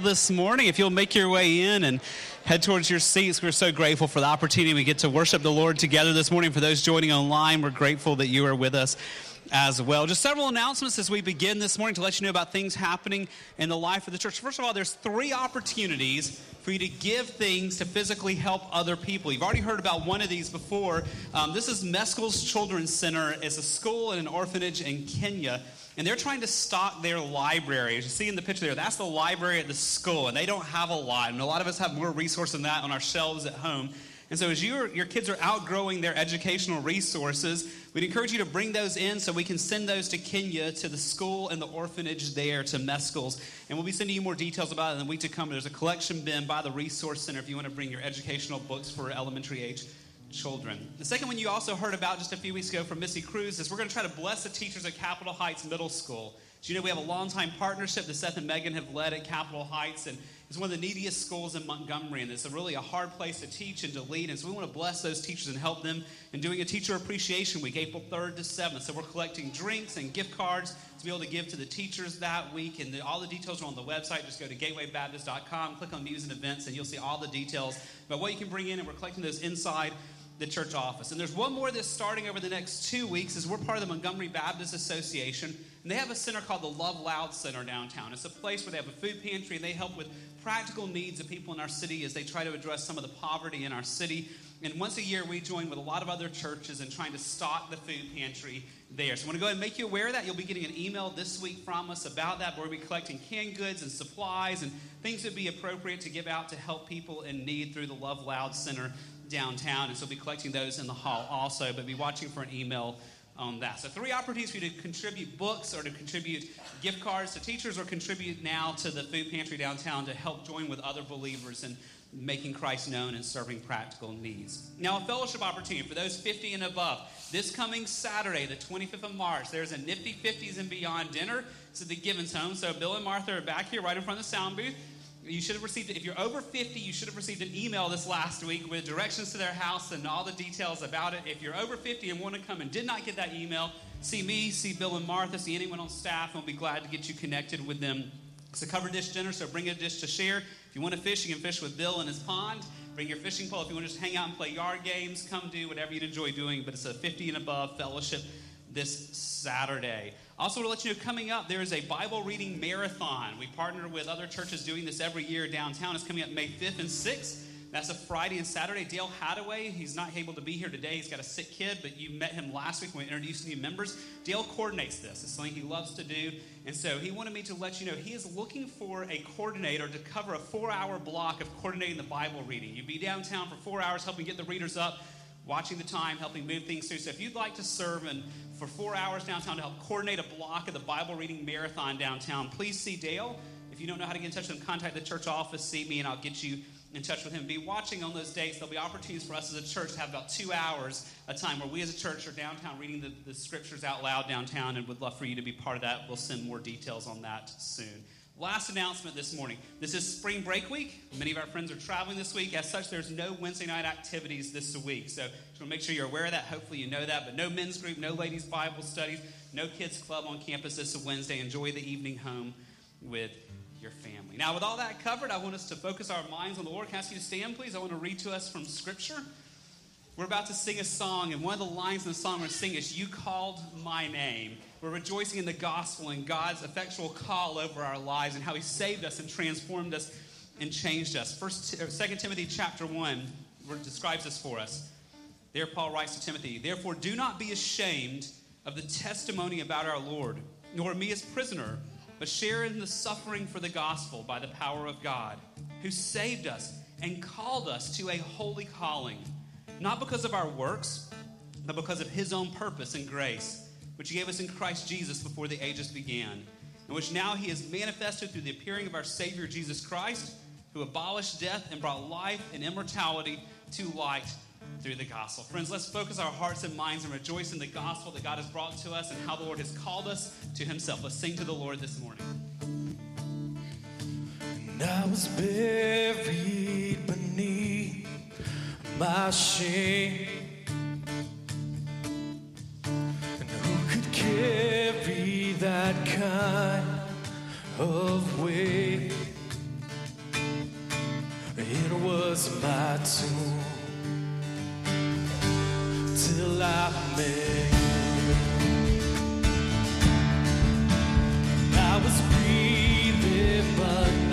this morning. If you'll make your way in and head towards your seats, we're so grateful for the opportunity we get to worship the Lord together this morning. For those joining online, we're grateful that you are with us as well. Just several announcements as we begin this morning to let you know about things happening in the life of the church. First of all, there's three opportunities for you to give things to physically help other people. You've already heard about one of these before. Um, this is Mescal's Children's Center. It's a school and an orphanage in Kenya. And they're trying to stock their library. As you see in the picture there, that's the library at the school. And they don't have a lot. And a lot of us have more resources than that on our shelves at home. And so, as your, your kids are outgrowing their educational resources, we'd encourage you to bring those in so we can send those to Kenya, to the school and the orphanage there, to Mescals. And we'll be sending you more details about it in the week to come. There's a collection bin by the Resource Center if you want to bring your educational books for elementary age children. The second one you also heard about just a few weeks ago from Missy Cruz is we're going to try to bless the teachers at Capitol Heights Middle School. So, you know, we have a long-time partnership that Seth and Megan have led at Capitol Heights, and it's one of the neediest schools in Montgomery, and it's a really a hard place to teach and to lead. And so we want to bless those teachers and help them in doing a teacher appreciation week, April 3rd to 7th. So we're collecting drinks and gift cards to be able to give to the teachers that week. And the, all the details are on the website. Just go to gatewaybaptist.com, click on news and events, and you'll see all the details about what you can bring in. And we're collecting those inside the church office. And there's one more that's starting over the next two weeks is we're part of the Montgomery Baptist Association. And they have a center called the Love Loud Center downtown. It's a place where they have a food pantry and they help with practical needs of people in our city as they try to address some of the poverty in our city. And once a year, we join with a lot of other churches in trying to stock the food pantry there. So I want to go ahead and make you aware of that. You'll be getting an email this week from us about that. We'll be collecting canned goods and supplies and things that would be appropriate to give out to help people in need through the Love Loud Center downtown. And so we'll be collecting those in the hall also, but be watching for an email on that. So, three opportunities for you to contribute books or to contribute gift cards to teachers or contribute now to the food pantry downtown to help join with other believers in making Christ known and serving practical needs. Now, a fellowship opportunity for those 50 and above. This coming Saturday, the 25th of March, there's a Nifty 50s and Beyond dinner. It's at the Givens home. So, Bill and Martha are back here right in front of the sound booth you should have received. If you're over 50, you should have received an email this last week with directions to their house and all the details about it. If you're over 50 and want to come and did not get that email, see me, see Bill and Martha, see anyone on staff, and we'll be glad to get you connected with them. It's a cover dish dinner, so bring a dish to share. If you want to fish, you can fish with Bill in his pond. Bring your fishing pole. If you want to just hang out and play yard games, come do whatever you'd enjoy doing. But it's a 50 and above fellowship this Saturday. Also, to let you know, coming up, there is a Bible reading marathon. We partner with other churches doing this every year downtown. It's coming up May 5th and 6th. That's a Friday and Saturday. Dale Hadaway, he's not able to be here today. He's got a sick kid, but you met him last week when we introduced new members. Dale coordinates this. It's something he loves to do. And so he wanted me to let you know he is looking for a coordinator to cover a four hour block of coordinating the Bible reading. You'd be downtown for four hours helping get the readers up watching the time, helping move things through. So if you'd like to serve and for four hours downtown to help coordinate a block of the Bible reading marathon downtown, please see Dale. If you don't know how to get in touch with him, contact the church office, see me, and I'll get you in touch with him. Be watching on those dates. There'll be opportunities for us as a church to have about two hours a time where we as a church are downtown reading the, the scriptures out loud downtown and would love for you to be part of that. We'll send more details on that soon. Last announcement this morning. This is spring break week. Many of our friends are traveling this week. As such, there's no Wednesday night activities this week. So just want to make sure you're aware of that. Hopefully, you know that. But no men's group, no ladies' Bible studies, no kids' club on campus this Wednesday. Enjoy the evening home with your family. Now, with all that covered, I want us to focus our minds on the Lord. Can I ask you to stand, please? I want to read to us from Scripture. We're about to sing a song, and one of the lines in the song we're singing is, You called my name. We're rejoicing in the gospel and God's effectual call over our lives and how He saved us and transformed us and changed us. First, Second Timothy chapter 1 describes this for us. There, Paul writes to Timothy, Therefore, do not be ashamed of the testimony about our Lord, nor me as prisoner, but share in the suffering for the gospel by the power of God, who saved us and called us to a holy calling not because of our works, but because of his own purpose and grace, which he gave us in Christ Jesus before the ages began, and which now he has manifested through the appearing of our Savior Jesus Christ, who abolished death and brought life and immortality to light through the gospel. Friends, let's focus our hearts and minds and rejoice in the gospel that God has brought to us and how the Lord has called us to Himself. Let's sing to the Lord this morning. And I was buried beneath my shame. And who could carry that kind of weight? It was my tomb. I was breathing but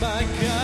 my God's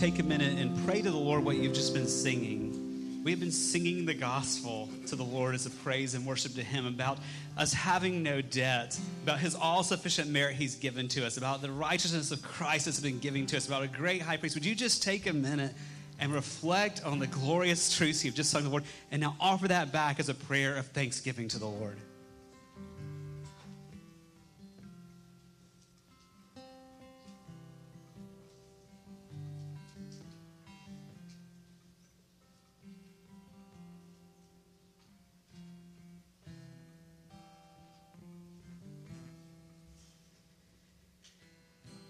take a minute and pray to the Lord what you've just been singing. We have been singing the gospel to the Lord as a praise and worship to Him about us having no debt, about His all sufficient merit He's given to us, about the righteousness of Christ that's been given to us, about a great high priest. Would you just take a minute and reflect on the glorious truths you've just sung to the Lord and now offer that back as a prayer of thanksgiving to the Lord?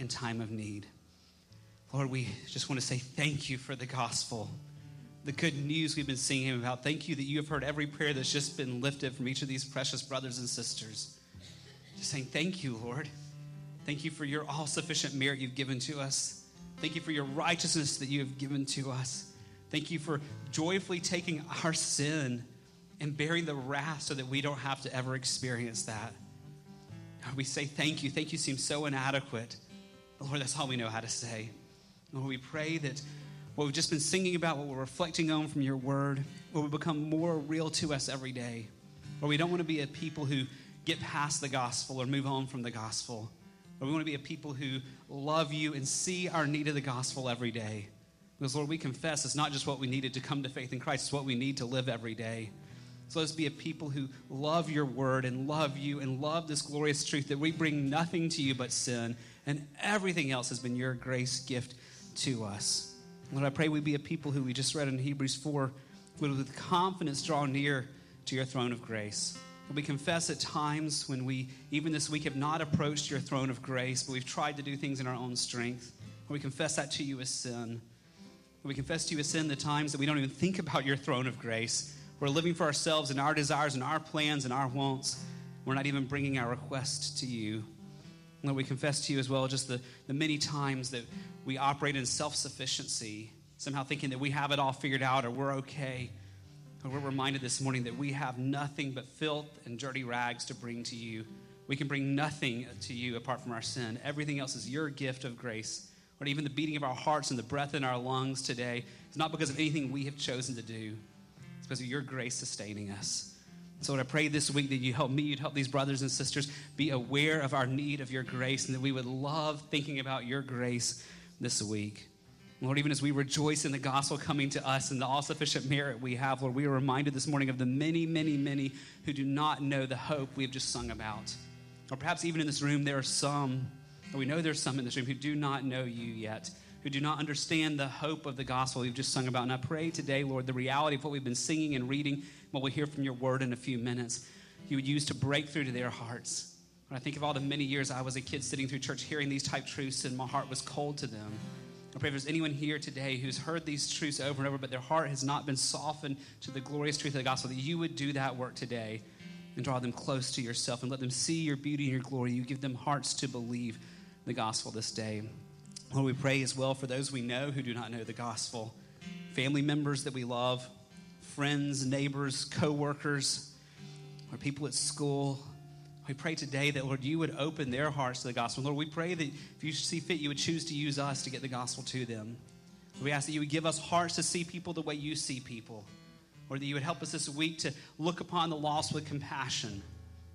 in time of need. Lord, we just want to say thank you for the gospel, the good news we've been singing about. Thank you that you have heard every prayer that's just been lifted from each of these precious brothers and sisters. Just saying thank you, Lord. Thank you for your all sufficient merit you've given to us. Thank you for your righteousness that you have given to us. Thank you for joyfully taking our sin and bearing the wrath so that we don't have to ever experience that. We say thank you. Thank you seems so inadequate. Lord, that's all we know how to say. Lord, we pray that what we've just been singing about, what we're reflecting on from your word, will become more real to us every day. Or we don't want to be a people who get past the gospel or move on from the gospel. But we want to be a people who love you and see our need of the gospel every day. Because, Lord, we confess it's not just what we needed to come to faith in Christ, it's what we need to live every day. So let's be a people who love your word and love you and love this glorious truth that we bring nothing to you but sin, and everything else has been your grace gift to us. Lord, I pray we be a people who we just read in Hebrews 4 would with confidence draw near to your throne of grace. We confess at times when we, even this week, have not approached your throne of grace, but we've tried to do things in our own strength. We confess that to you as sin. We confess to you as sin the times that we don't even think about your throne of grace. We're living for ourselves and our desires and our plans and our wants. We're not even bringing our request to you. Lord, we confess to you as well just the, the many times that we operate in self sufficiency, somehow thinking that we have it all figured out or we're okay. But we're reminded this morning that we have nothing but filth and dirty rags to bring to you. We can bring nothing to you apart from our sin. Everything else is your gift of grace. Or even the beating of our hearts and the breath in our lungs today is not because of anything we have chosen to do. It's because of your grace sustaining us. So, Lord, I pray this week that you help me, you'd help these brothers and sisters be aware of our need of your grace and that we would love thinking about your grace this week. Lord, even as we rejoice in the gospel coming to us and the all sufficient merit we have, Lord, we are reminded this morning of the many, many, many who do not know the hope we have just sung about. Or perhaps even in this room, there are some, or we know there's some in this room who do not know you yet, who do not understand the hope of the gospel we've just sung about. And I pray today, Lord, the reality of what we've been singing and reading, what we'll hear from your word in a few minutes, you would use to break through to their hearts. When I think of all the many years I was a kid sitting through church hearing these type truths, and my heart was cold to them. I pray if there's anyone here today who's heard these truths over and over, but their heart has not been softened to the glorious truth of the gospel, that you would do that work today and draw them close to yourself and let them see your beauty and your glory. You give them hearts to believe the gospel this day. Lord, we pray as well for those we know who do not know the gospel, family members that we love, friends, neighbors, co workers, or people at school. We pray today that, Lord, you would open their hearts to the gospel. Lord, we pray that if you see fit, you would choose to use us to get the gospel to them. We ask that you would give us hearts to see people the way you see people, or that you would help us this week to look upon the lost with compassion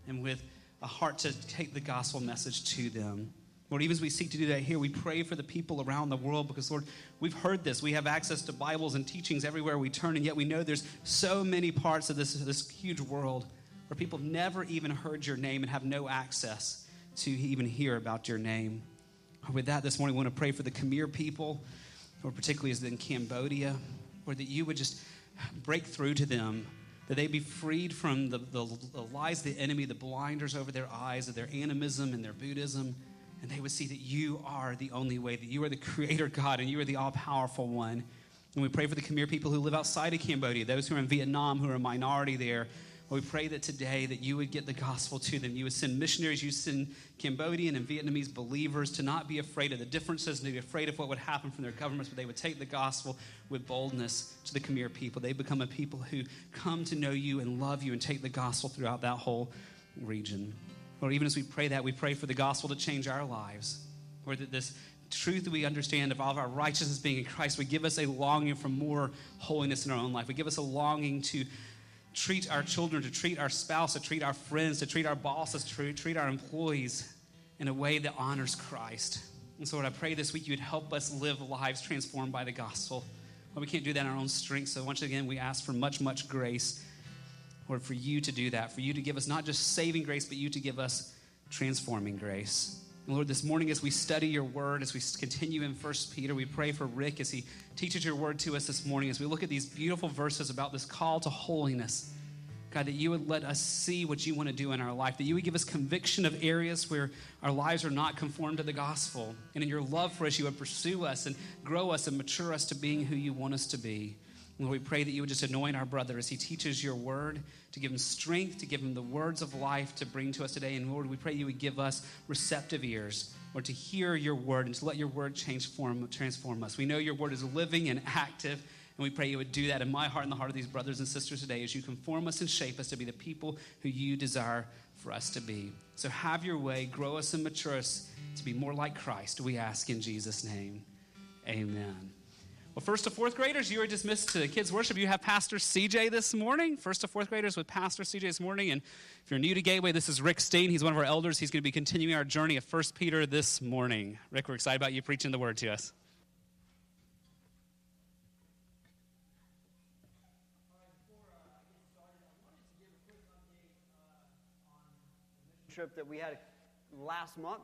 and with a heart to take the gospel message to them. Lord, even as we seek to do that here, we pray for the people around the world because, Lord, we've heard this. We have access to Bibles and teachings everywhere we turn, and yet we know there's so many parts of this, this huge world where people have never even heard your name and have no access to even hear about your name. With that, this morning, we want to pray for the Khmer people, or particularly as in Cambodia, or that you would just break through to them, that they be freed from the, the, the lies of the enemy, the blinders over their eyes of their animism and their Buddhism, and they would see that you are the only way, that you are the creator God and you are the all powerful one. And we pray for the Khmer people who live outside of Cambodia, those who are in Vietnam, who are a minority there. We pray that today that you would get the gospel to them. You would send missionaries, you send Cambodian and Vietnamese believers to not be afraid of the differences, and to be afraid of what would happen from their governments, but they would take the gospel with boldness to the Khmer people. They become a people who come to know you and love you and take the gospel throughout that whole region. Or even as we pray that, we pray for the gospel to change our lives. Or that this truth that we understand of all of our righteousness being in Christ would give us a longing for more holiness in our own life. Would give us a longing to treat our children, to treat our spouse, to treat our friends, to treat our bosses, to treat our employees in a way that honors Christ. And so, what I pray this week, you would help us live lives transformed by the gospel. But we can't do that in our own strength. So, once again, we ask for much, much grace, Lord, for you to do that, for you to give us not just saving grace, but you to give us transforming grace. And Lord, this morning as we study your word, as we continue in First Peter, we pray for Rick as he teaches your word to us this morning, as we look at these beautiful verses about this call to holiness. God, that you would let us see what you want to do in our life, that you would give us conviction of areas where our lives are not conformed to the gospel. And in your love for us, you would pursue us and grow us and mature us to being who you want us to be. Lord, we pray that you would just anoint our brother as he teaches your word, to give him strength, to give him the words of life to bring to us today. And Lord, we pray you would give us receptive ears, or to hear your word and to let your word change form, transform us. We know your word is living and active, and we pray you would do that in my heart and the heart of these brothers and sisters today as you conform us and shape us to be the people who you desire for us to be. So have your way, grow us and mature us to be more like Christ, we ask in Jesus' name. Amen. Well, first to fourth graders, you are dismissed to kids' worship. You have Pastor CJ this morning. First to fourth graders with Pastor CJ this morning. And if you're new to Gateway, this is Rick Steen. He's one of our elders. He's going to be continuing our journey of First Peter this morning. Rick, we're excited about you preaching the word to us. trip that we had last month.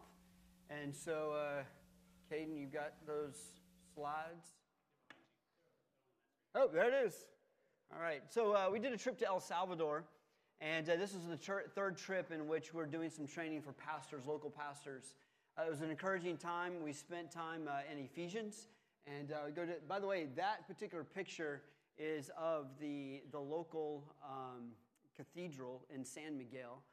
And so, uh, Caden, you got those slides? Oh, there it is. All right. So uh, we did a trip to El Salvador, and uh, this is the ter- third trip in which we're doing some training for pastors, local pastors. Uh, it was an encouraging time. We spent time uh, in Ephesians, and uh, go to. By the way, that particular picture is of the the local um, cathedral in San Miguel,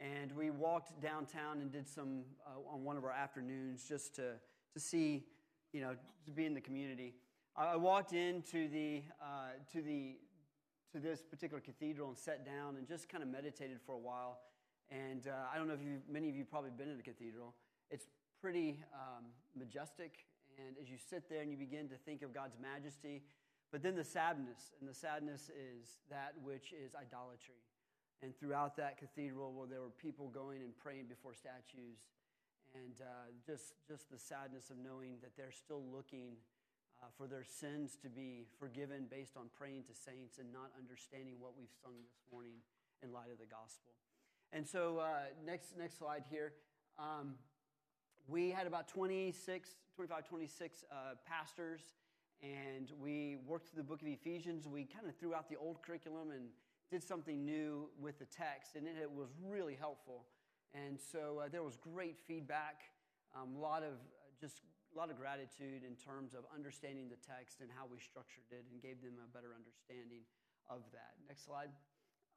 and we walked downtown and did some uh, on one of our afternoons just to to see, you know, to be in the community. I walked into the, uh, to, the, to this particular cathedral and sat down and just kind of meditated for a while. And uh, I don't know if you, many of you have probably been in the cathedral. It's pretty um, majestic. And as you sit there and you begin to think of God's majesty, but then the sadness, and the sadness is that which is idolatry. And throughout that cathedral, where there were people going and praying before statues, and uh, just, just the sadness of knowing that they're still looking uh, for their sins to be forgiven based on praying to saints and not understanding what we've sung this morning in light of the gospel. And so, uh, next, next slide here. Um, we had about 26, 25, 26 uh, pastors, and we worked through the book of Ephesians. We kind of threw out the old curriculum and did something new with the text, and it, it was really helpful. And so uh, there was great feedback, a um, lot of uh, just a lot of gratitude in terms of understanding the text and how we structured it and gave them a better understanding of that. Next slide.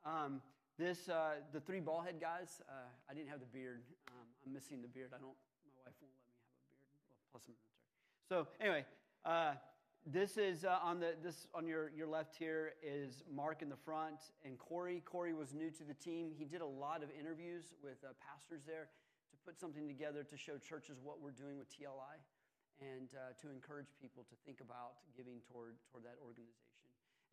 Um, this, uh, the three ballhead guys, uh, I didn't have the beard. Um, I'm missing the beard. I don't, my wife won't let me have a beard. Well, plus I'm military. So anyway, uh, this is uh, on the this on your your left here is Mark in the front and Corey. Corey was new to the team. He did a lot of interviews with uh, pastors there to put something together to show churches what we're doing with TLI and uh, to encourage people to think about giving toward, toward that organization.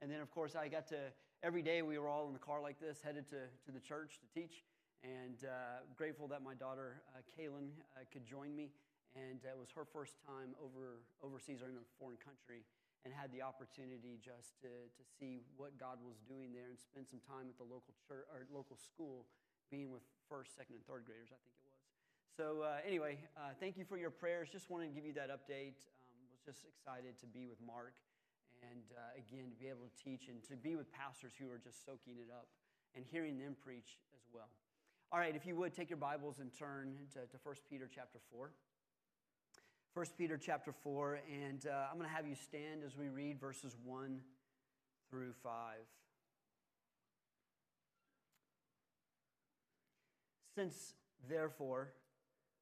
And then, of course, I got to, every day we were all in the car like this, headed to, to the church to teach. And uh, grateful that my daughter, uh, Kaylin, uh, could join me. And it was her first time over, overseas or in a foreign country and had the opportunity just to, to see what God was doing there and spend some time at the local church or local school, being with first, second, and third graders, I think. So, uh, anyway, uh, thank you for your prayers. Just wanted to give you that update. Um, was just excited to be with Mark and uh, again to be able to teach and to be with pastors who are just soaking it up and hearing them preach as well. All right, if you would take your Bibles and turn to, to 1 Peter chapter 4. 1 Peter chapter 4, and uh, I'm going to have you stand as we read verses 1 through 5. Since, therefore,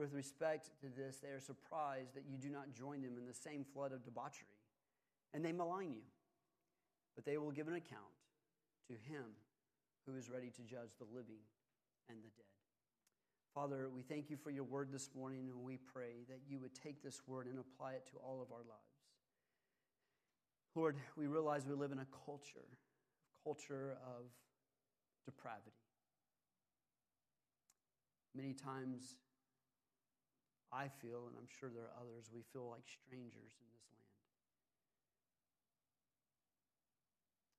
With respect to this, they are surprised that you do not join them in the same flood of debauchery, and they malign you. But they will give an account to him who is ready to judge the living and the dead. Father, we thank you for your word this morning, and we pray that you would take this word and apply it to all of our lives. Lord, we realize we live in a culture, a culture of depravity. Many times, I feel, and I'm sure there are others, we feel like strangers in this land.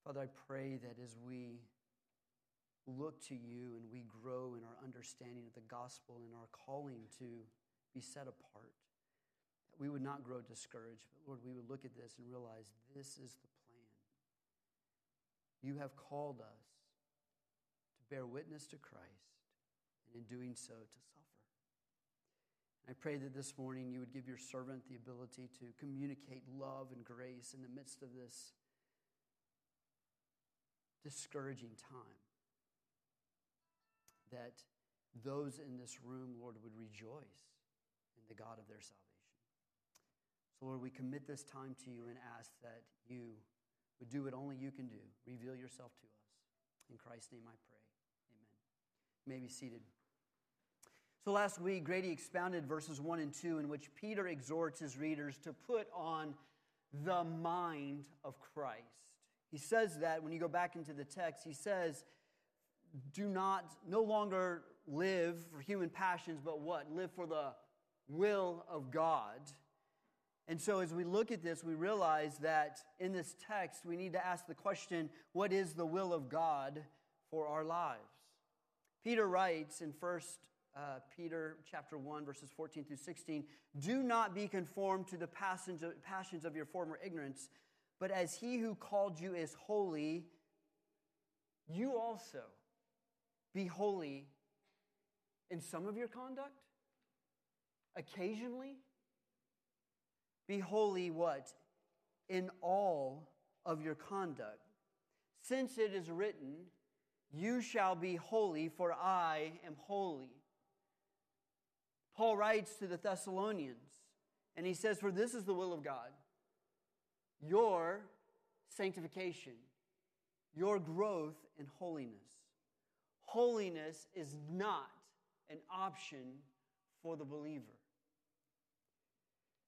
Father, I pray that as we look to you and we grow in our understanding of the gospel and our calling to be set apart, that we would not grow discouraged, but Lord, we would look at this and realize this is the plan. You have called us to bear witness to Christ, and in doing so, to suffer. I pray that this morning you would give your servant the ability to communicate love and grace in the midst of this discouraging time that those in this room, Lord, would rejoice in the God of their salvation. So, Lord, we commit this time to you and ask that you would do what only you can do. Reveal yourself to us. In Christ's name I pray. Amen. You may be seated. So, last week, Grady expounded verses 1 and 2, in which Peter exhorts his readers to put on the mind of Christ. He says that when you go back into the text, he says, do not, no longer live for human passions, but what? Live for the will of God. And so, as we look at this, we realize that in this text, we need to ask the question what is the will of God for our lives? Peter writes in 1 uh, Peter chapter 1, verses 14 through 16 Do not be conformed to the passions of your former ignorance, but as he who called you is holy, you also be holy in some of your conduct? Occasionally? Be holy what? In all of your conduct. Since it is written, You shall be holy, for I am holy. Paul writes to the Thessalonians, and he says, For this is the will of God, your sanctification, your growth in holiness holiness is not an option for the believer.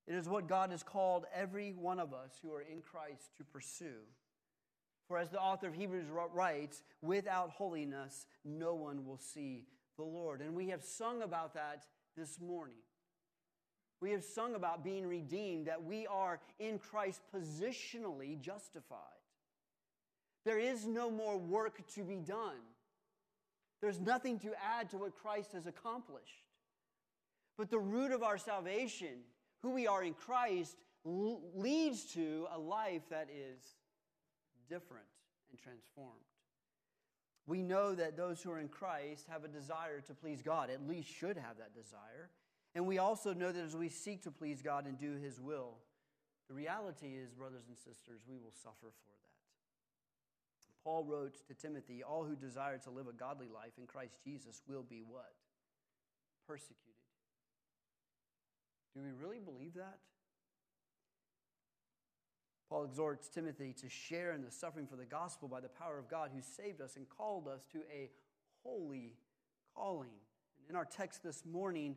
It is what God has called every one of us who are in Christ to pursue. For as the author of Hebrews writes, without holiness, no one will see the Lord. And we have sung about that this morning. We have sung about being redeemed, that we are in Christ positionally justified. There is no more work to be done. There's nothing to add to what Christ has accomplished. But the root of our salvation, who we are in Christ, leads to a life that is different and transformed. We know that those who are in Christ have a desire to please God, at least should have that desire. And we also know that as we seek to please God and do His will, the reality is, brothers and sisters, we will suffer for that. Paul wrote to Timothy, All who desire to live a godly life in Christ Jesus will be what? Persecuted. Do we really believe that? Paul exhorts Timothy to share in the suffering for the gospel by the power of God who saved us and called us to a holy calling. And in our text this morning,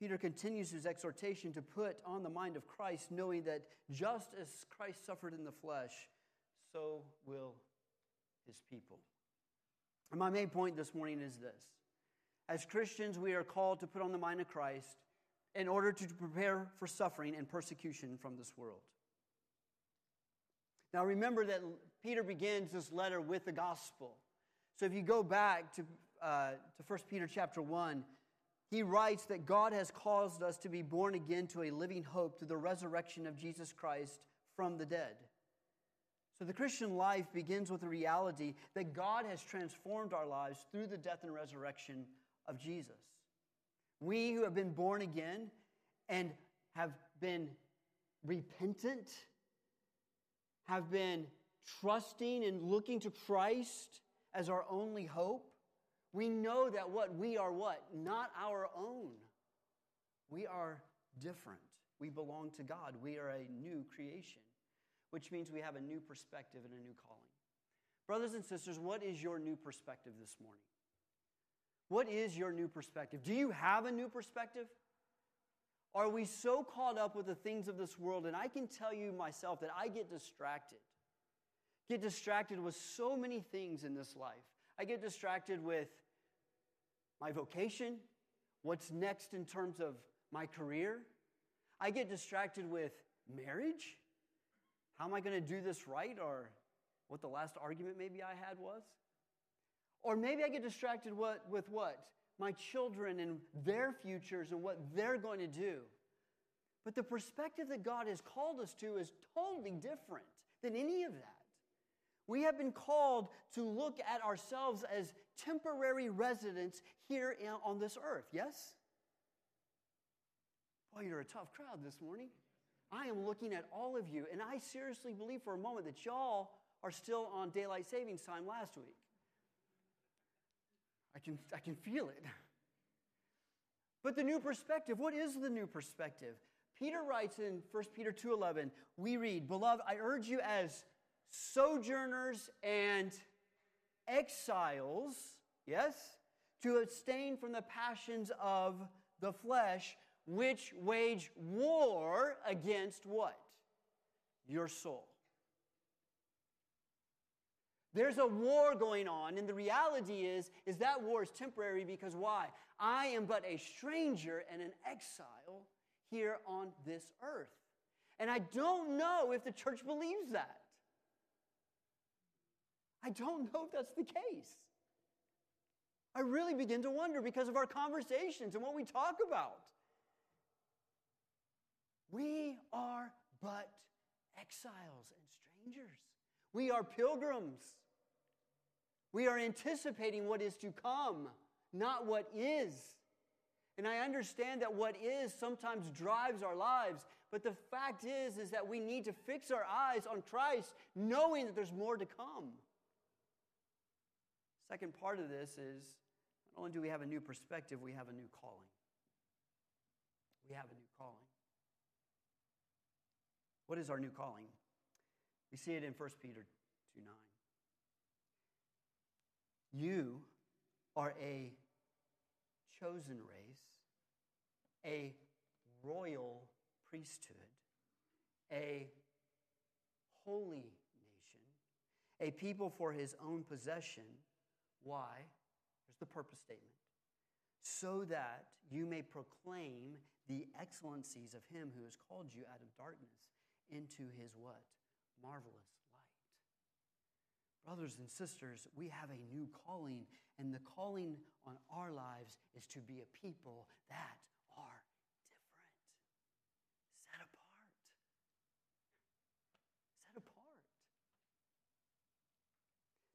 Peter continues his exhortation to put on the mind of Christ, knowing that just as Christ suffered in the flesh, so will his people. And my main point this morning is this as Christians, we are called to put on the mind of Christ in order to prepare for suffering and persecution from this world. Now, remember that Peter begins this letter with the gospel. So if you go back to, uh, to 1 Peter chapter 1, he writes that God has caused us to be born again to a living hope through the resurrection of Jesus Christ from the dead. So the Christian life begins with the reality that God has transformed our lives through the death and resurrection of Jesus. We who have been born again and have been repentant, have been trusting and looking to Christ as our only hope, we know that what we are what? Not our own. We are different. We belong to God. We are a new creation, which means we have a new perspective and a new calling. Brothers and sisters, what is your new perspective this morning? What is your new perspective? Do you have a new perspective? Are we so caught up with the things of this world? And I can tell you myself that I get distracted. Get distracted with so many things in this life. I get distracted with my vocation, what's next in terms of my career. I get distracted with marriage. How am I going to do this right? Or what the last argument maybe I had was? Or maybe I get distracted what, with what? My children and their futures and what they're going to do. But the perspective that God has called us to is totally different than any of that. We have been called to look at ourselves as temporary residents here on this earth, yes? Boy, you're a tough crowd this morning. I am looking at all of you, and I seriously believe for a moment that y'all are still on daylight savings time last week. I can, I can feel it. But the new perspective, what is the new perspective? Peter writes in 1 Peter 2:11, we read, "Beloved, I urge you as sojourners and exiles, yes, to abstain from the passions of the flesh, which wage war against what? Your soul. There's a war going on, and the reality is, is that war is temporary because why? I am but a stranger and an exile here on this earth. And I don't know if the church believes that. I don't know if that's the case. I really begin to wonder because of our conversations and what we talk about. We are but exiles and strangers. We are pilgrims. We are anticipating what is to come, not what is. And I understand that what is sometimes drives our lives, but the fact is is that we need to fix our eyes on Christ knowing that there's more to come. Second part of this is not only do we have a new perspective, we have a new calling. We have a new calling. What is our new calling? We see it in 1 Peter 2 9. You are a chosen race, a royal priesthood, a holy nation, a people for his own possession. Why? Here's the purpose statement. So that you may proclaim the excellencies of him who has called you out of darkness into his what? Marvelous Brothers and sisters, we have a new calling, and the calling on our lives is to be a people that are different, set apart. Set apart.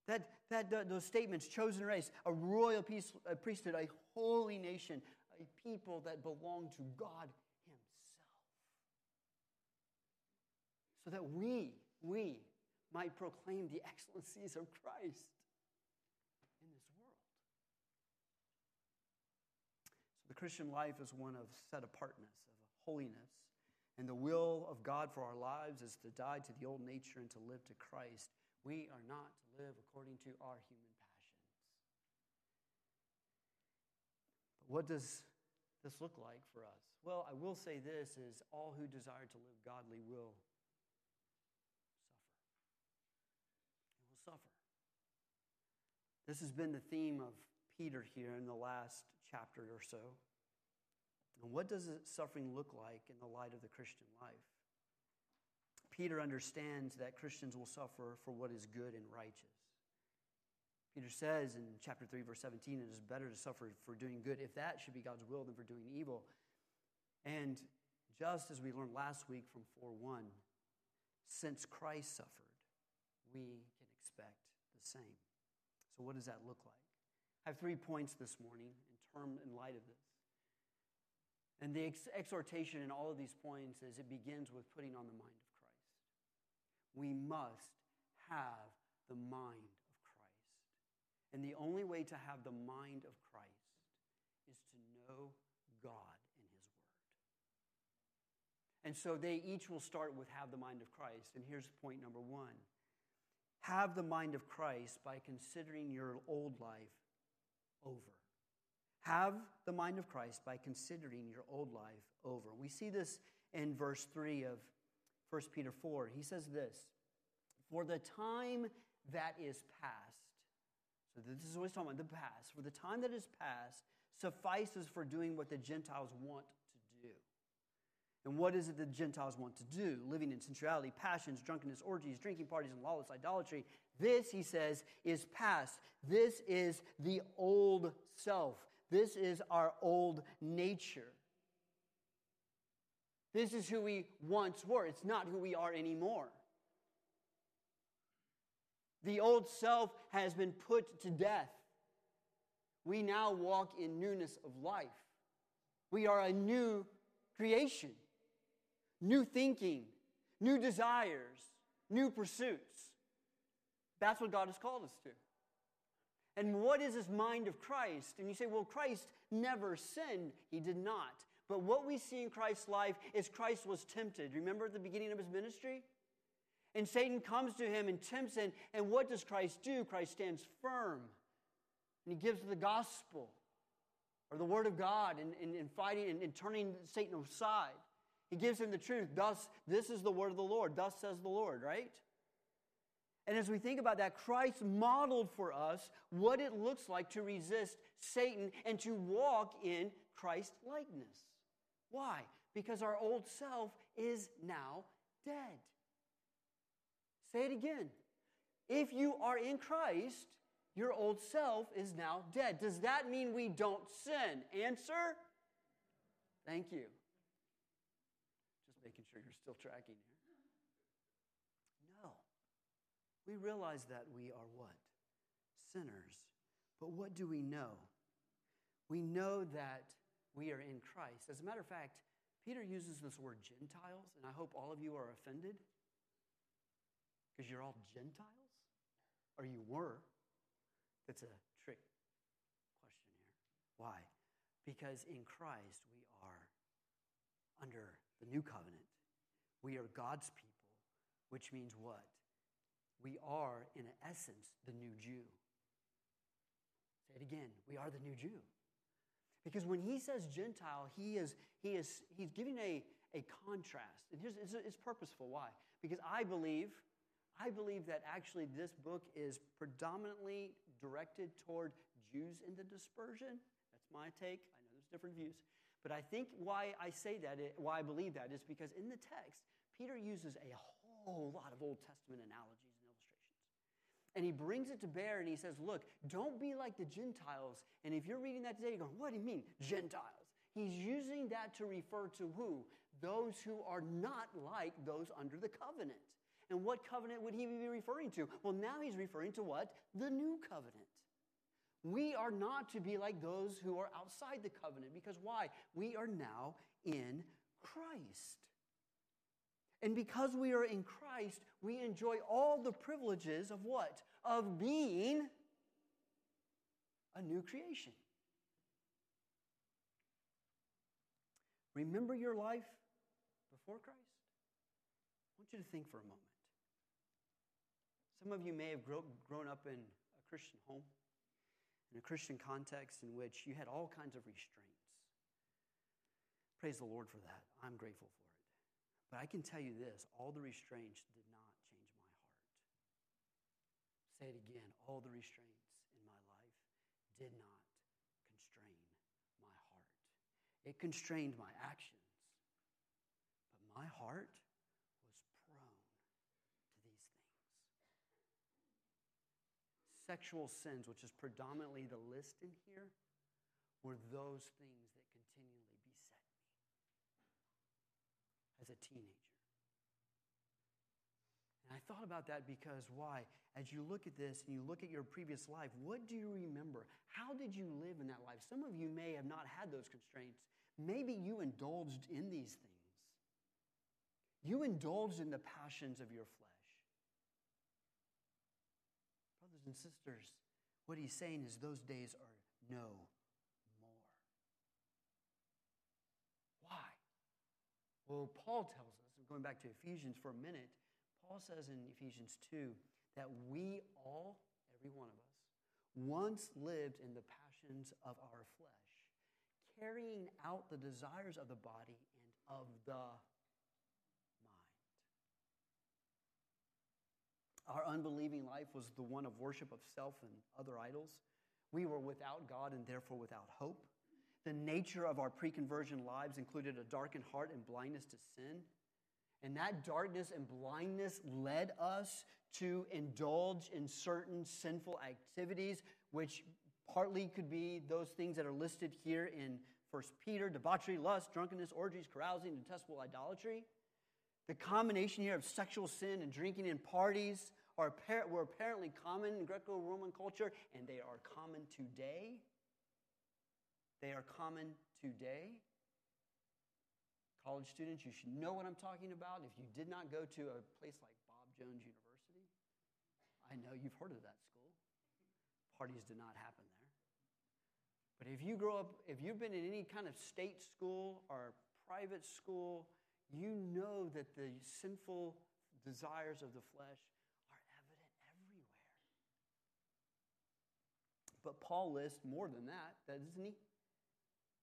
That, that those statements, chosen race, a royal piece, a priesthood, a holy nation, a people that belong to God Himself. So that we, we, might proclaim the excellencies of Christ in this world. So the Christian life is one of set apartness, of holiness. And the will of God for our lives is to die to the old nature and to live to Christ. We are not to live according to our human passions. But what does this look like for us? Well, I will say this is all who desire to live godly will suffer. They will suffer. This has been the theme of Peter here in the last chapter or so. And what does suffering look like in the light of the Christian life? Peter understands that Christians will suffer for what is good and righteous. Peter says in chapter 3, verse 17, it is better to suffer for doing good, if that should be God's will, than for doing evil. And just as we learned last week from 4 1, since Christ suffered, we can expect the same. So, what does that look like? I have three points this morning in term in light of this. And the ex- exhortation in all of these points is it begins with putting on the mind of Christ. We must have the mind of Christ. And the only way to have the mind of Christ is to know God and His Word. And so they each will start with have the mind of Christ. And here's point number one have the mind of Christ by considering your old life over. Have the mind of Christ by considering your old life over. We see this in verse 3 of 1 Peter 4. He says this For the time that is past, so this is what he's talking about the past, for the time that is past suffices for doing what the Gentiles want. And what is it the Gentiles want to do? Living in sensuality, passions, drunkenness, orgies, drinking parties, and lawless idolatry. This, he says, is past. This is the old self. This is our old nature. This is who we once were. It's not who we are anymore. The old self has been put to death. We now walk in newness of life. We are a new creation, new thinking, new desires, new pursuits. That's what God has called us to. And what is this mind of Christ? And you say, well, Christ never sinned. He did not. But what we see in Christ's life is Christ was tempted. Remember at the beginning of his ministry? And Satan comes to him and tempts him. And what does Christ do? Christ stands firm. And he gives the gospel or the word of God and, and, fighting and, and turning Satan aside. He gives him the truth. Thus, this is the word of the Lord. Thus says the Lord, right? And as we think about that, Christ modeled for us what it looks like to resist Satan and to walk in Christ likeness. Why? Because our old self is now dead. Say it again. If you are in Christ, your old self is now dead. Does that mean we don't sin? Answer? Thank you. Just making sure you're still tracking here. No. We realize that we are what? Sinners. But what do we know? We know that we are in Christ. As a matter of fact, Peter uses this word Gentiles, and I hope all of you are offended because you're all Gentiles, or you were. That's a trick question here. Why? Because in Christ we are under the new covenant. We are God's people, which means what? we are, in essence, the new Jew. Say it again. We are the new Jew. Because when he says Gentile, he is, he is he's giving a, a contrast. And here's, it's, it's purposeful. Why? Because I believe, I believe that actually this book is predominantly directed toward Jews in the dispersion. That's my take. I know there's different views. But I think why I say that, why I believe that, is because in the text, Peter uses a whole lot of Old Testament analogies and illustrations. And he brings it to bear and he says, Look, don't be like the Gentiles. And if you're reading that today, you're going, What do you mean, Gentiles? He's using that to refer to who? Those who are not like those under the covenant. And what covenant would he be referring to? Well, now he's referring to what? The new covenant. We are not to be like those who are outside the covenant because why? We are now in Christ. And because we are in Christ, we enjoy all the privileges of what? Of being a new creation. Remember your life before Christ? I want you to think for a moment. Some of you may have grow, grown up in a Christian home, in a Christian context in which you had all kinds of restraints. Praise the Lord for that. I'm grateful for it. But I can tell you this all the restraints did not change my heart. Say it again all the restraints in my life did not constrain my heart. It constrained my actions, but my heart was prone to these things. Sexual sins, which is predominantly the list in here, were those things that continually beset me as a teenager. And I thought about that because why? As you look at this and you look at your previous life, what do you remember? How did you live in that life? Some of you may have not had those constraints. Maybe you indulged in these things. You indulged in the passions of your flesh. Brothers and sisters, what he's saying is those days are no more. Why? Well, Paul tells us, going back to Ephesians for a minute, Paul says in Ephesians 2 that we all, every one of us, once lived in the passions of our flesh, carrying out the desires of the body and of the mind. Our unbelieving life was the one of worship of self and other idols. We were without God and therefore without hope. The nature of our pre conversion lives included a darkened heart and blindness to sin. And that darkness and blindness led us to indulge in certain sinful activities, which partly could be those things that are listed here in 1 Peter debauchery, lust, drunkenness, orgies, carousing, detestable idolatry. The combination here of sexual sin and drinking and parties are, were apparently common in Greco Roman culture, and they are common today. They are common today. College students, you should know what I'm talking about. If you did not go to a place like Bob Jones University, I know you've heard of that school. Parties did not happen there. But if you grow up, if you've been in any kind of state school or private school, you know that the sinful desires of the flesh are evident everywhere. But Paul lists more than that, doesn't he?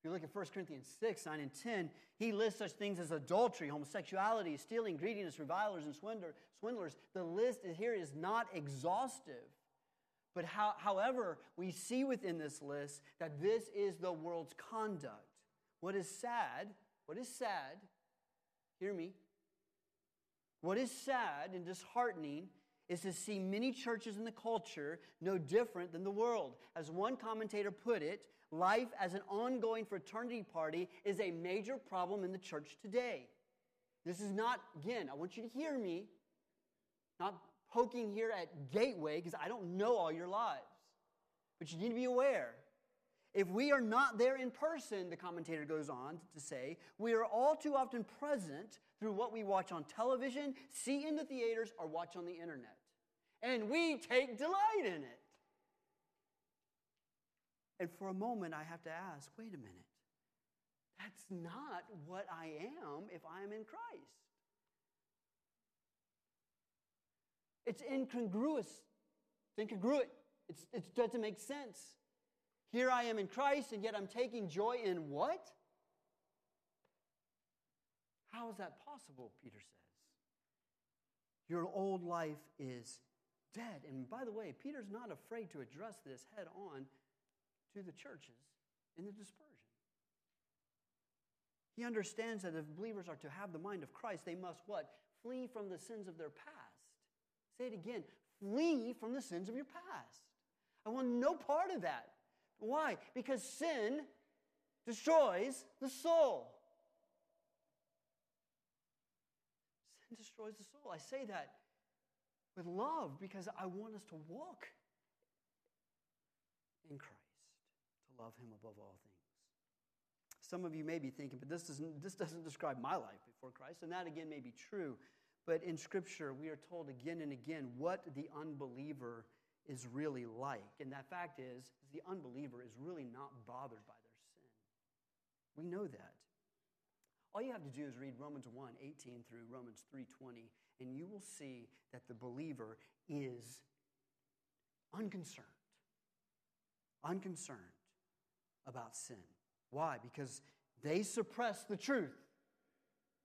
You look at 1 Corinthians 6, 9, and 10, he lists such things as adultery, homosexuality, stealing, greediness, revilers, and swindlers. The list here is not exhaustive. But how, however, we see within this list that this is the world's conduct. What is sad, what is sad, hear me, what is sad and disheartening is to see many churches in the culture no different than the world. As one commentator put it, life as an ongoing fraternity party is a major problem in the church today. This is not, again, I want you to hear me, not poking here at Gateway, because I don't know all your lives. But you need to be aware. If we are not there in person, the commentator goes on to say, we are all too often present through what we watch on television, see in the theaters, or watch on the internet. And we take delight in it. And for a moment, I have to ask wait a minute. That's not what I am if I am in Christ. It's incongruous. It's incongruent. It's, it doesn't make sense. Here I am in Christ, and yet I'm taking joy in what? How is that possible? Peter says. Your old life is dead. And by the way, Peter's not afraid to address this head on to the churches in the dispersion. He understands that if believers are to have the mind of Christ, they must what? Flee from the sins of their past. Say it again flee from the sins of your past. I want no part of that. Why? Because sin destroys the soul. Sin destroys the soul. I say that with love because I want us to walk in Christ, love Him above all things. Some of you may be thinking, but this doesn't, this doesn't describe my life before Christ, and that again may be true. But in Scripture, we are told again and again what the unbeliever is really like. And that fact is, is the unbeliever is really not bothered by their sin. We know that. All you have to do is read Romans 1 18 through Romans 3 20, and you will see that the believer is unconcerned. Unconcerned about sin. Why? Because They suppress the truth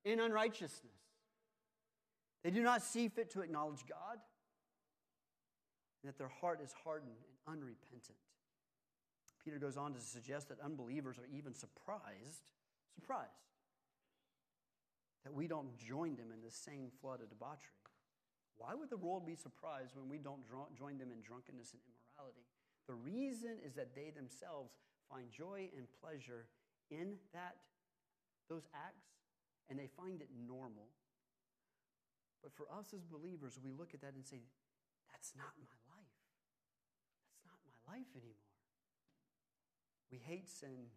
in unrighteousness. They do not see fit to acknowledge God, and that their heart is hardened and unrepentant. Peter goes on to suggest that unbelievers are even surprised, surprised that we don't join them in the same flood of debauchery. Why would the world be surprised when we don't join them in drunkenness and immorality? The reason is that they themselves find joy and pleasure in that those acts and they find it normal. But for us as believers, we look at that and say, that's not my life. That's not my life anymore. We hate sin.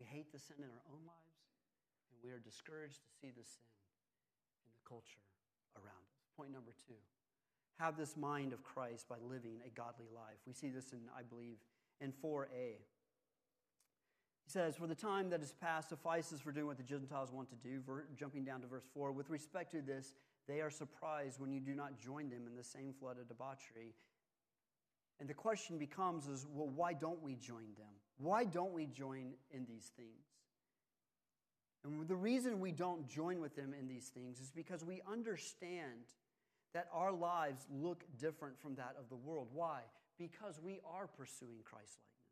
We hate the sin in our own lives, and we are discouraged to see the sin in the culture around us. Point number two have this mind of Christ by living a godly life. We see this in, I believe, in 4a. He says, For the time that is past suffices for doing what the Gentiles want to do. Jumping down to verse 4, with respect to this, they are surprised when you do not join them in the same flood of debauchery. And the question becomes is, well, why don't we join them? Why don't we join in these things? And the reason we don't join with them in these things is because we understand that our lives look different from that of the world. Why? Because we are pursuing Christ likeness.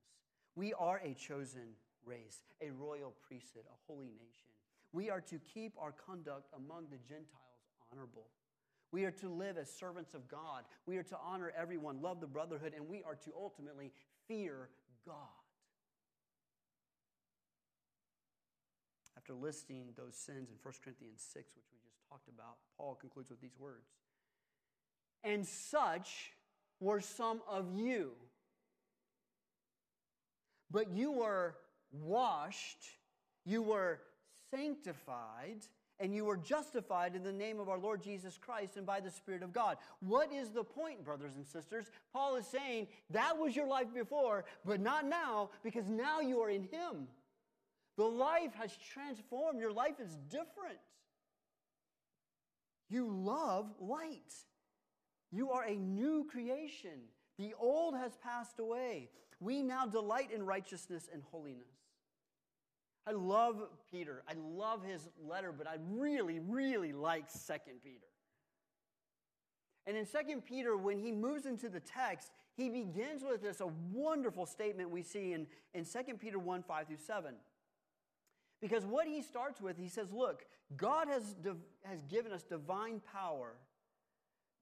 We are a chosen race, a royal priesthood, a holy nation. We are to keep our conduct among the Gentiles honorable. We are to live as servants of God. We are to honor everyone, love the brotherhood, and we are to ultimately fear God. After listing those sins in 1 Corinthians 6, which we just talked about, Paul concludes with these words And such were some of you. But you were washed, you were sanctified, and you were justified in the name of our Lord Jesus Christ and by the Spirit of God. What is the point, brothers and sisters? Paul is saying that was your life before, but not now, because now you are in Him. The life has transformed, your life is different. You love light. You are a new creation. The old has passed away. We now delight in righteousness and holiness. I love Peter. I love his letter, but I really, really like Second Peter. And in Second Peter, when he moves into the text, he begins with this a wonderful statement we see in, in 2 Peter 1 5 through 7. Because what he starts with, he says, Look, God has, has given us divine power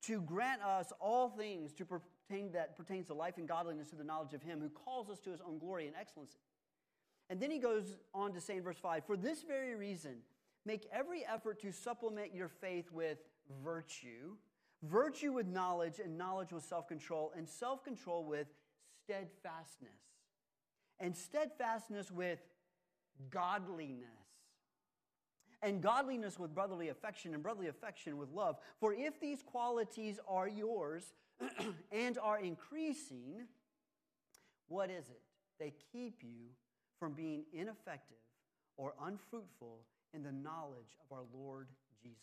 to grant us all things to pertain that pertains to life and godliness through the knowledge of him who calls us to his own glory and excellency and then he goes on to say in verse 5 For this very reason, make every effort to supplement your faith with virtue, virtue with knowledge, and knowledge with self control, and self control with steadfastness, and steadfastness with godliness. And godliness with brotherly affection, and brotherly affection with love. For if these qualities are yours and are increasing, what is it? They keep you from being ineffective or unfruitful in the knowledge of our Lord Jesus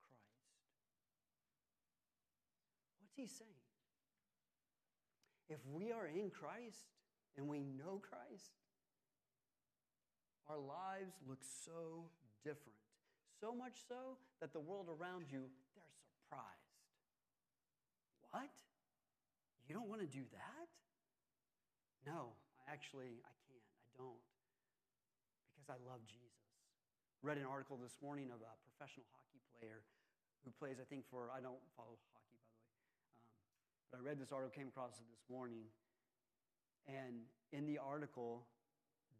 Christ. What's he saying? If we are in Christ and we know Christ, our lives look so different. So much so that the world around you, they're surprised. What? You don't want to do that? No, I actually, I can't. I don't because I love Jesus. Read an article this morning of a professional hockey player who plays, I think, for, I don't follow hockey, by the way, um, but I read this article, came across it this morning, and in the article,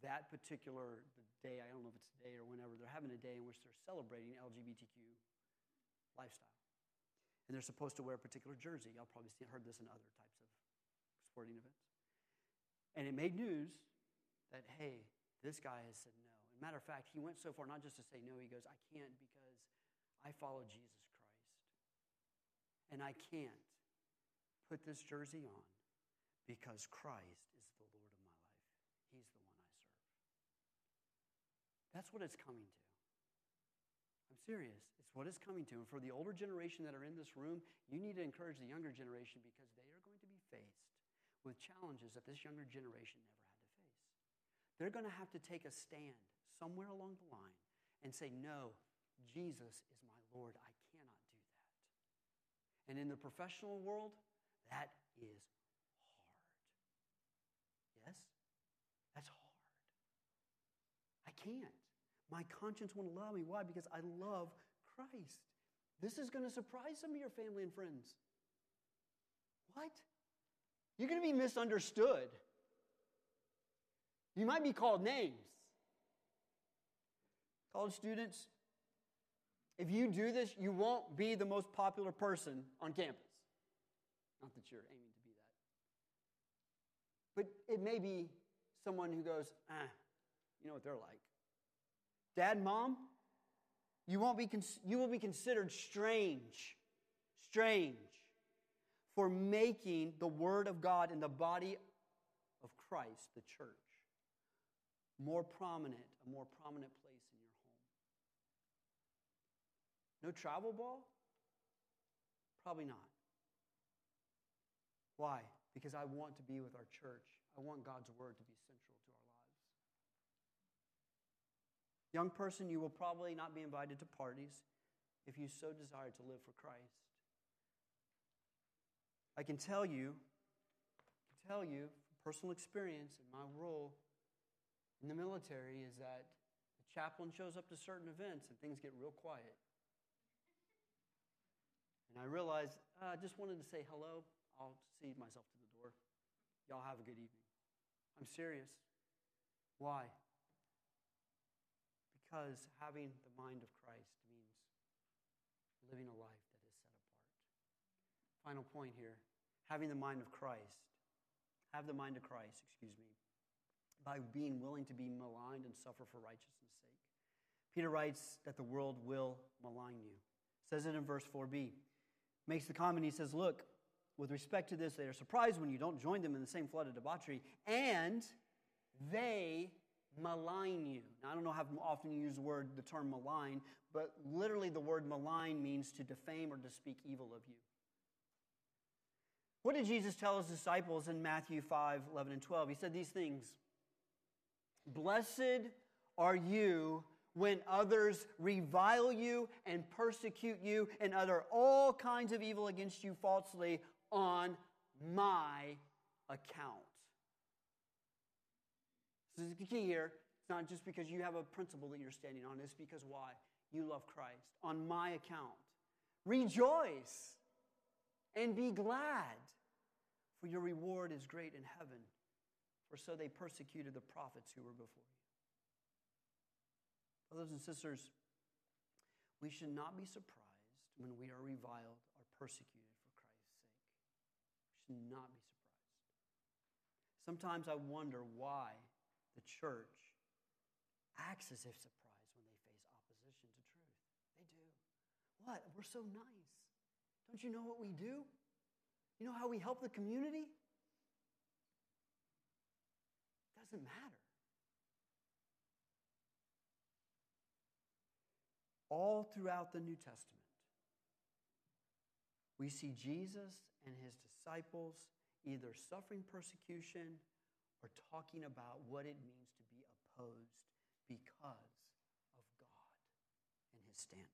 that particular day, I don't know if it's today or whenever, they're having a day in which they're celebrating LGBTQ lifestyle. And they're supposed to wear a particular jersey. Y'all probably heard this in other types of sporting events. And it made news that, hey, this guy has said no. As a matter of fact, he went so far not just to say no, he goes, I can't because I follow Jesus Christ. And I can't put this jersey on because Christ is the Lord of my life. He's the one I serve. That's what it's coming to. I'm serious. It's what it's coming to. And for the older generation that are in this room, you need to encourage the younger generation because they are going to be faced with challenges that this younger generation never had to face. they're going to have to take a stand somewhere along the line and say, No, Jesus is my Lord. I cannot do that. And in the professional world, that is hard. Yes? That's hard. I can't. My conscience won't allow me. Why? Because I love Christ. This is going to surprise some of your family and friends. What? You're going to be misunderstood. You might be called names. College students, if you do this, you won't be the most popular person on campus. Not that you're aiming to be that. But it may be someone who goes, ah, you know what they're like. Dad, mom, you, won't be cons- you will be considered strange, strange, for making the Word of God in the body of Christ, the church, more prominent, a more prominent place in your home. No travel ball? Probably not. Why? Because I want to be with our church. I want God's Word to be central to our lives. Young person, you will probably not be invited to parties if you so desire to live for Christ. I can tell you, I can tell you from personal experience in my role in the military is that the chaplain shows up to certain events and things get real quiet. And I realized uh, I just wanted to say hello. I'll see myself to the door. Y'all have a good evening. I'm serious. Why? Because having the mind of Christ means living a life that is set apart. Final point here having the mind of Christ. Have the mind of Christ, excuse me, by being willing to be maligned and suffer for righteousness' sake. Peter writes that the world will malign you. Says it in verse 4b. Makes the comment, he says, Look, with respect to this, they are surprised when you don't join them in the same flood of debauchery, and they malign you. Now, I don't know how often you use the word, the term malign, but literally the word malign means to defame or to speak evil of you. What did Jesus tell his disciples in Matthew 5 11 and 12? He said these things Blessed are you when others revile you and persecute you and utter all kinds of evil against you falsely on my account. This is the key here. It's not just because you have a principle that you're standing on, it's because why? You love Christ. On my account. Rejoice and be glad, for your reward is great in heaven. For so they persecuted the prophets who were before you. Brothers and sisters, we should not be surprised when we are reviled or persecuted for Christ's sake. We should not be surprised. Sometimes I wonder why the church acts as if surprised when they face opposition to truth. They do. What? We're so nice. Don't you know what we do? You know how we help the community? Doesn't matter. All throughout the New Testament, we see Jesus and his disciples either suffering persecution or talking about what it means to be opposed because of God and his standards.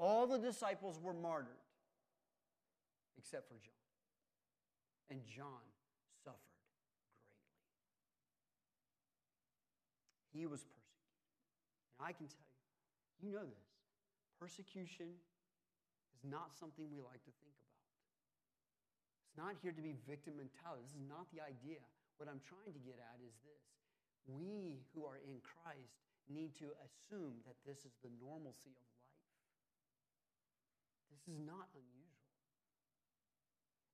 All the disciples were martyred except for John. And John suffered greatly. He was persecuted. And I can tell you, you know this. Persecution is not something we like to think about. It's not here to be victim mentality. This is not the idea. What I'm trying to get at is this we who are in Christ need to assume that this is the normalcy of life. This is not unusual.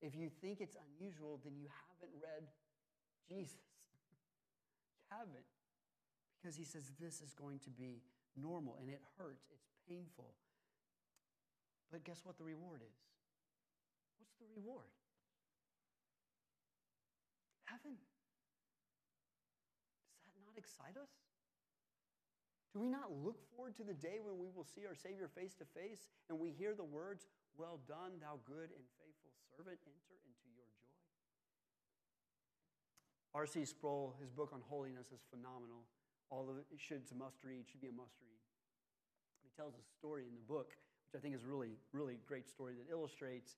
If you think it's unusual, then you haven't read Jesus. you haven't. Because he says this is going to be normal and it hurts, it's painful. But guess what the reward is? What's the reward? Heaven excite us? Do we not look forward to the day when we will see our Savior face to face and we hear the words, Well done, thou good and faithful servant, enter into your joy? R.C. Sproul, his book on holiness is phenomenal. All of it should, it's a must read, should be a must read. He tells a story in the book, which I think is really, really great story that illustrates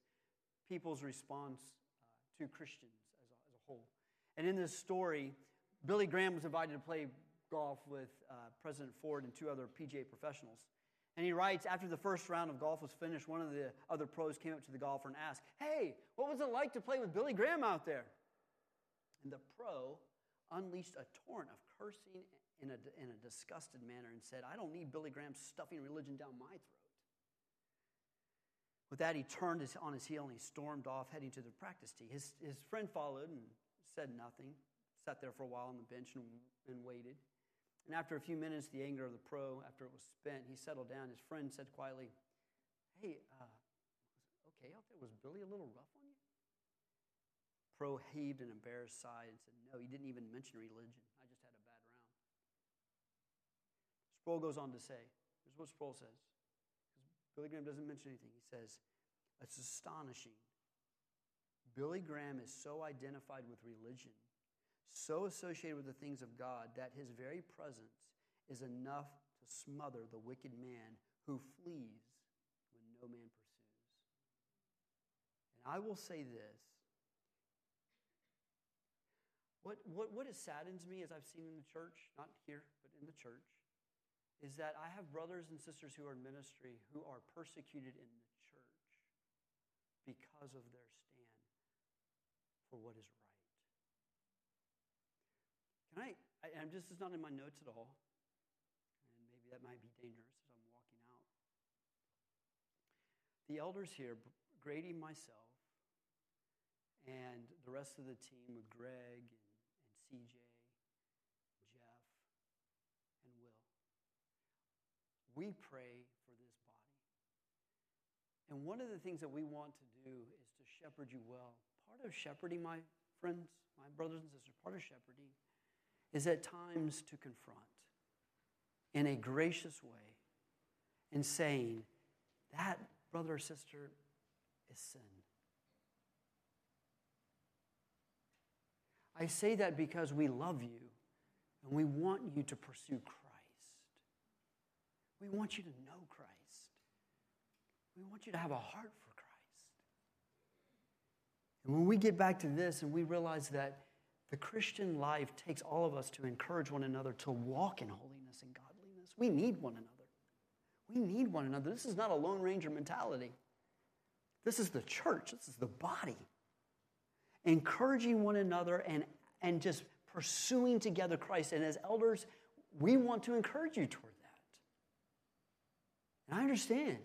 people's response uh, to Christians as a, as a whole. And in this story, Billy Graham was invited to play golf with uh, President Ford and two other PGA professionals. And he writes, after the first round of golf was finished, one of the other pros came up to the golfer and asked, Hey, what was it like to play with Billy Graham out there? And the pro unleashed a torrent of cursing in a, in a disgusted manner and said, I don't need Billy Graham stuffing religion down my throat. With that, he turned his, on his heel and he stormed off, heading to the practice tee. His, his friend followed and said nothing, sat there for a while on the bench and, and waited. And after a few minutes, the anger of the pro, after it was spent, he settled down. His friend said quietly, Hey, uh, okay out there? Was Billy a little rough on you? Pro heaved an embarrassed sigh and said, No, he didn't even mention religion. I just had a bad round. Sproul goes on to say, Here's what Sproul says. Because Billy Graham doesn't mention anything. He says, It's astonishing. Billy Graham is so identified with religion so associated with the things of God that his very presence is enough to smother the wicked man who flees when no man pursues. And I will say this. What, what, what saddens me, as I've seen in the church, not here, but in the church, is that I have brothers and sisters who are in ministry who are persecuted in the church because of their stand for what is right. I, I am just, it's not in my notes at all, and maybe that might be dangerous as I'm walking out. The elders here, Grady, myself, and the rest of the team with Greg and, and CJ, Jeff, and Will, we pray for this body. And one of the things that we want to do is to shepherd you well. Part of shepherding, my friends, my brothers and sisters, part of shepherding is at times to confront in a gracious way and saying, that brother or sister is sin. I say that because we love you and we want you to pursue Christ. We want you to know Christ. We want you to have a heart for Christ. And when we get back to this and we realize that the Christian life takes all of us to encourage one another to walk in holiness and godliness. We need one another. We need one another. This is not a Lone Ranger mentality. This is the church, this is the body. Encouraging one another and, and just pursuing together Christ. And as elders, we want to encourage you toward that. And I understand.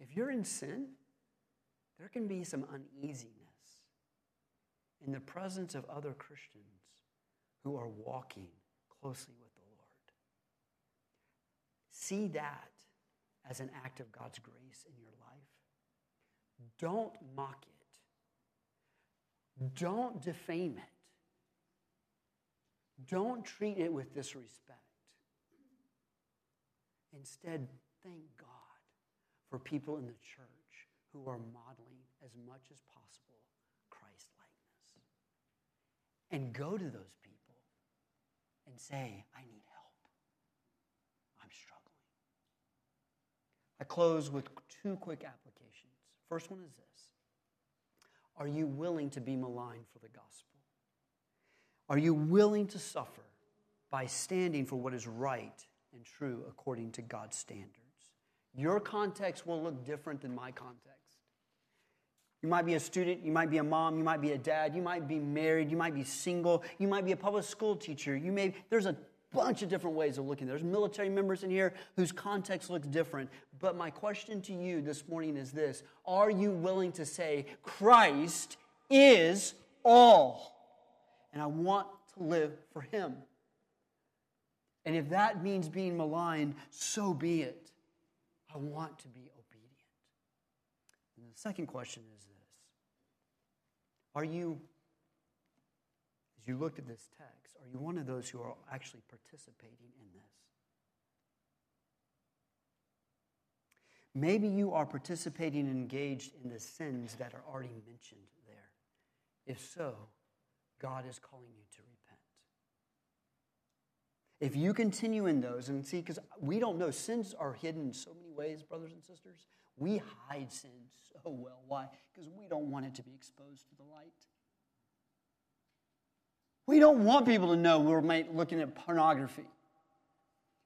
If you're in sin, there can be some uneasiness in the presence of other Christians who are walking closely with the Lord. See that as an act of God's grace in your life. Don't mock it, don't defame it, don't treat it with disrespect. Instead, thank God for people in the church who are modeling as much as possible and go to those people and say, I need help. I'm struggling. I close with two quick applications. First one is this Are you willing to be maligned for the gospel? Are you willing to suffer by standing for what is right and true according to God's standards? Your context will look different than my context. You might be a student, you might be a mom, you might be a dad, you might be married, you might be single, you might be a public school teacher. You may there's a bunch of different ways of looking. There's military members in here whose context looks different. But my question to you this morning is this Are you willing to say, Christ is all? And I want to live for him. And if that means being maligned, so be it. I want to be. And the second question is this are you, as you looked at this text, are you one of those who are actually participating in this? Maybe you are participating and engaged in the sins that are already mentioned there. If so, God is calling you to repent. If you continue in those, and see, because we don't know, sins are hidden in so many ways, brothers and sisters. We hide sin so well. Why? Because we don't want it to be exposed to the light. We don't want people to know we're looking at pornography.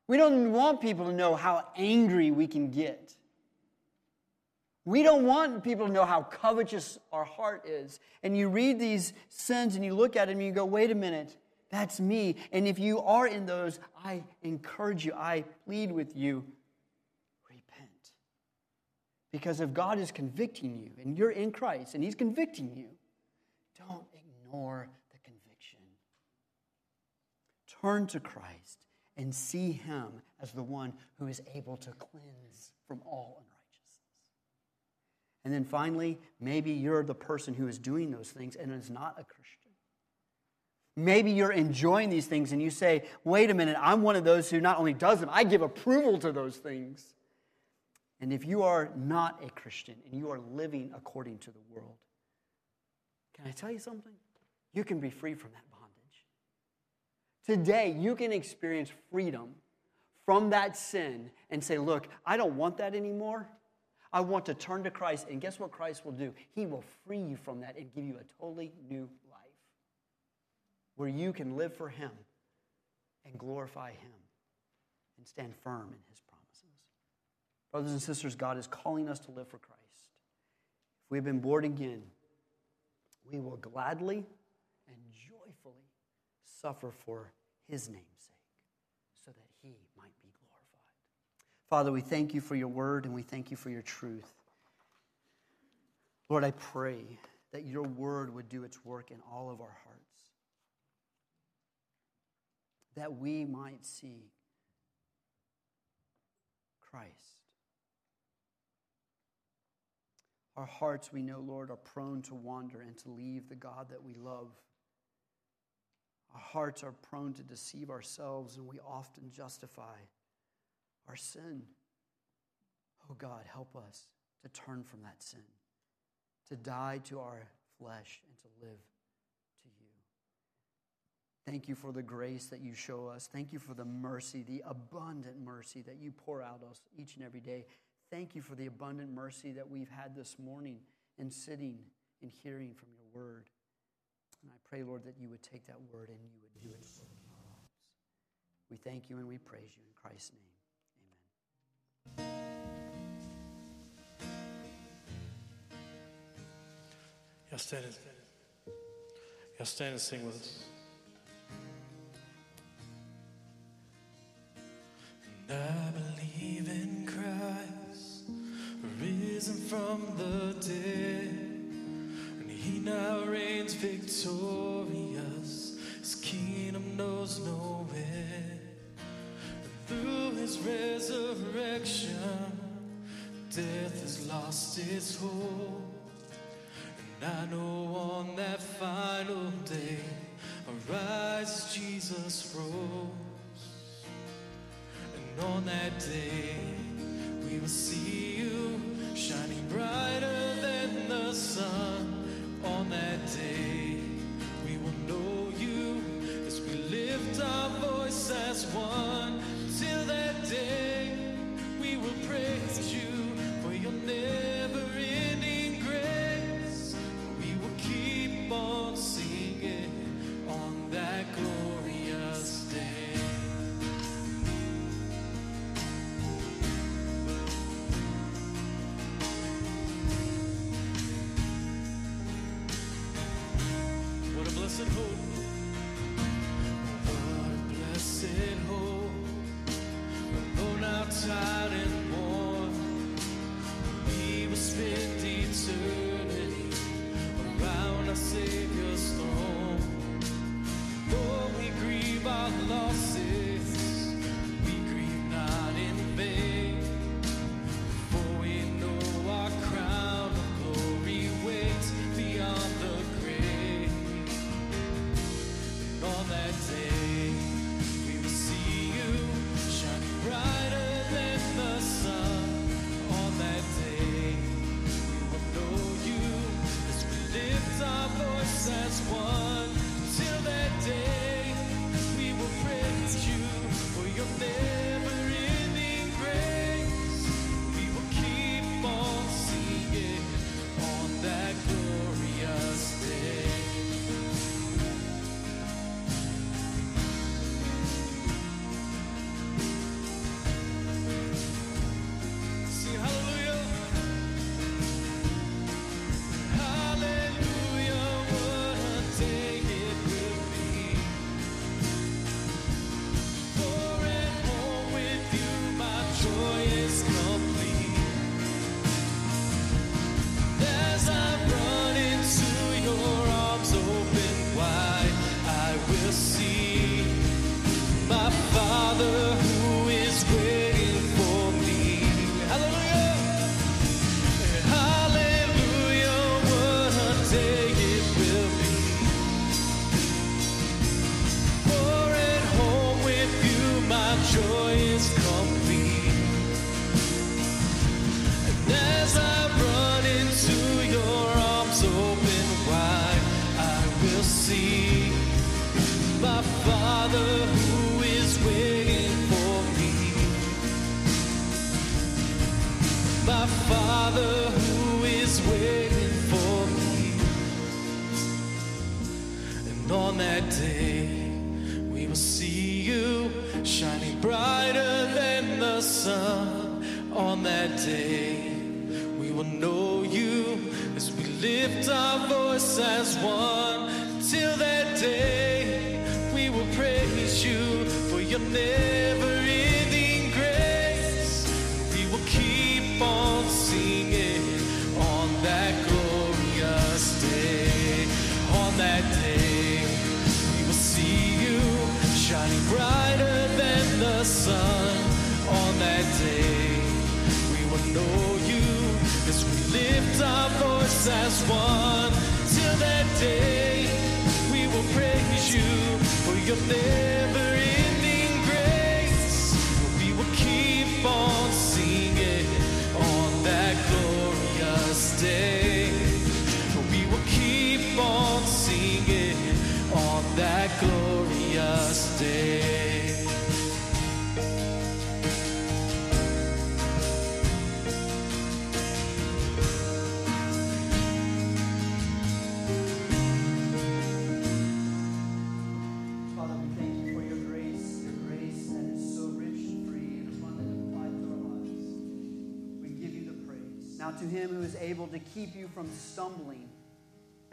We don't want people to know how angry we can get. We don't want people to know how covetous our heart is. And you read these sins and you look at them and you go, wait a minute, that's me. And if you are in those, I encourage you, I plead with you. Because if God is convicting you and you're in Christ and He's convicting you, don't ignore the conviction. Turn to Christ and see Him as the one who is able to cleanse from all unrighteousness. And then finally, maybe you're the person who is doing those things and is not a Christian. Maybe you're enjoying these things and you say, wait a minute, I'm one of those who not only does them, I give approval to those things. And if you are not a Christian and you are living according to the world, can I tell you something? You can be free from that bondage. Today, you can experience freedom from that sin and say, look, I don't want that anymore. I want to turn to Christ. And guess what Christ will do? He will free you from that and give you a totally new life where you can live for Him and glorify Him and stand firm in His. Brothers and sisters, God is calling us to live for Christ. If we've been born again, we will gladly and joyfully suffer for His name's sake so that He might be glorified. Father, we thank you for your word and we thank you for your truth. Lord, I pray that your word would do its work in all of our hearts, that we might see Christ. Our hearts, we know, Lord, are prone to wander and to leave the God that we love. Our hearts are prone to deceive ourselves, and we often justify our sin. Oh God, help us to turn from that sin, to die to our flesh, and to live to you. Thank you for the grace that you show us. Thank you for the mercy, the abundant mercy that you pour out us each and every day. Thank you for the abundant mercy that we've had this morning in sitting and hearing from your word. And I pray, Lord, that you would take that word and you would do it for our lives. We thank you and we praise you in Christ's name. Y'all stand and, y'all stand and sing with us. And I believe in risen from the dead, and He now reigns victorious. His kingdom knows no end. And through His resurrection, death has lost its hold. And I know on that final day, arise Jesus rose. And on that day, we will see you shining brighter than the sun. On that day, we will know you as we lift our voice as one.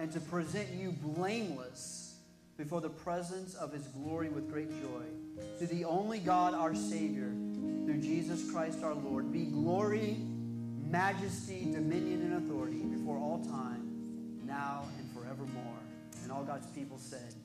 and to present you blameless before the presence of his glory with great joy. To the only God, our Savior, through Jesus Christ our Lord, be glory, majesty, dominion, and authority before all time, now and forevermore. And all God's people said,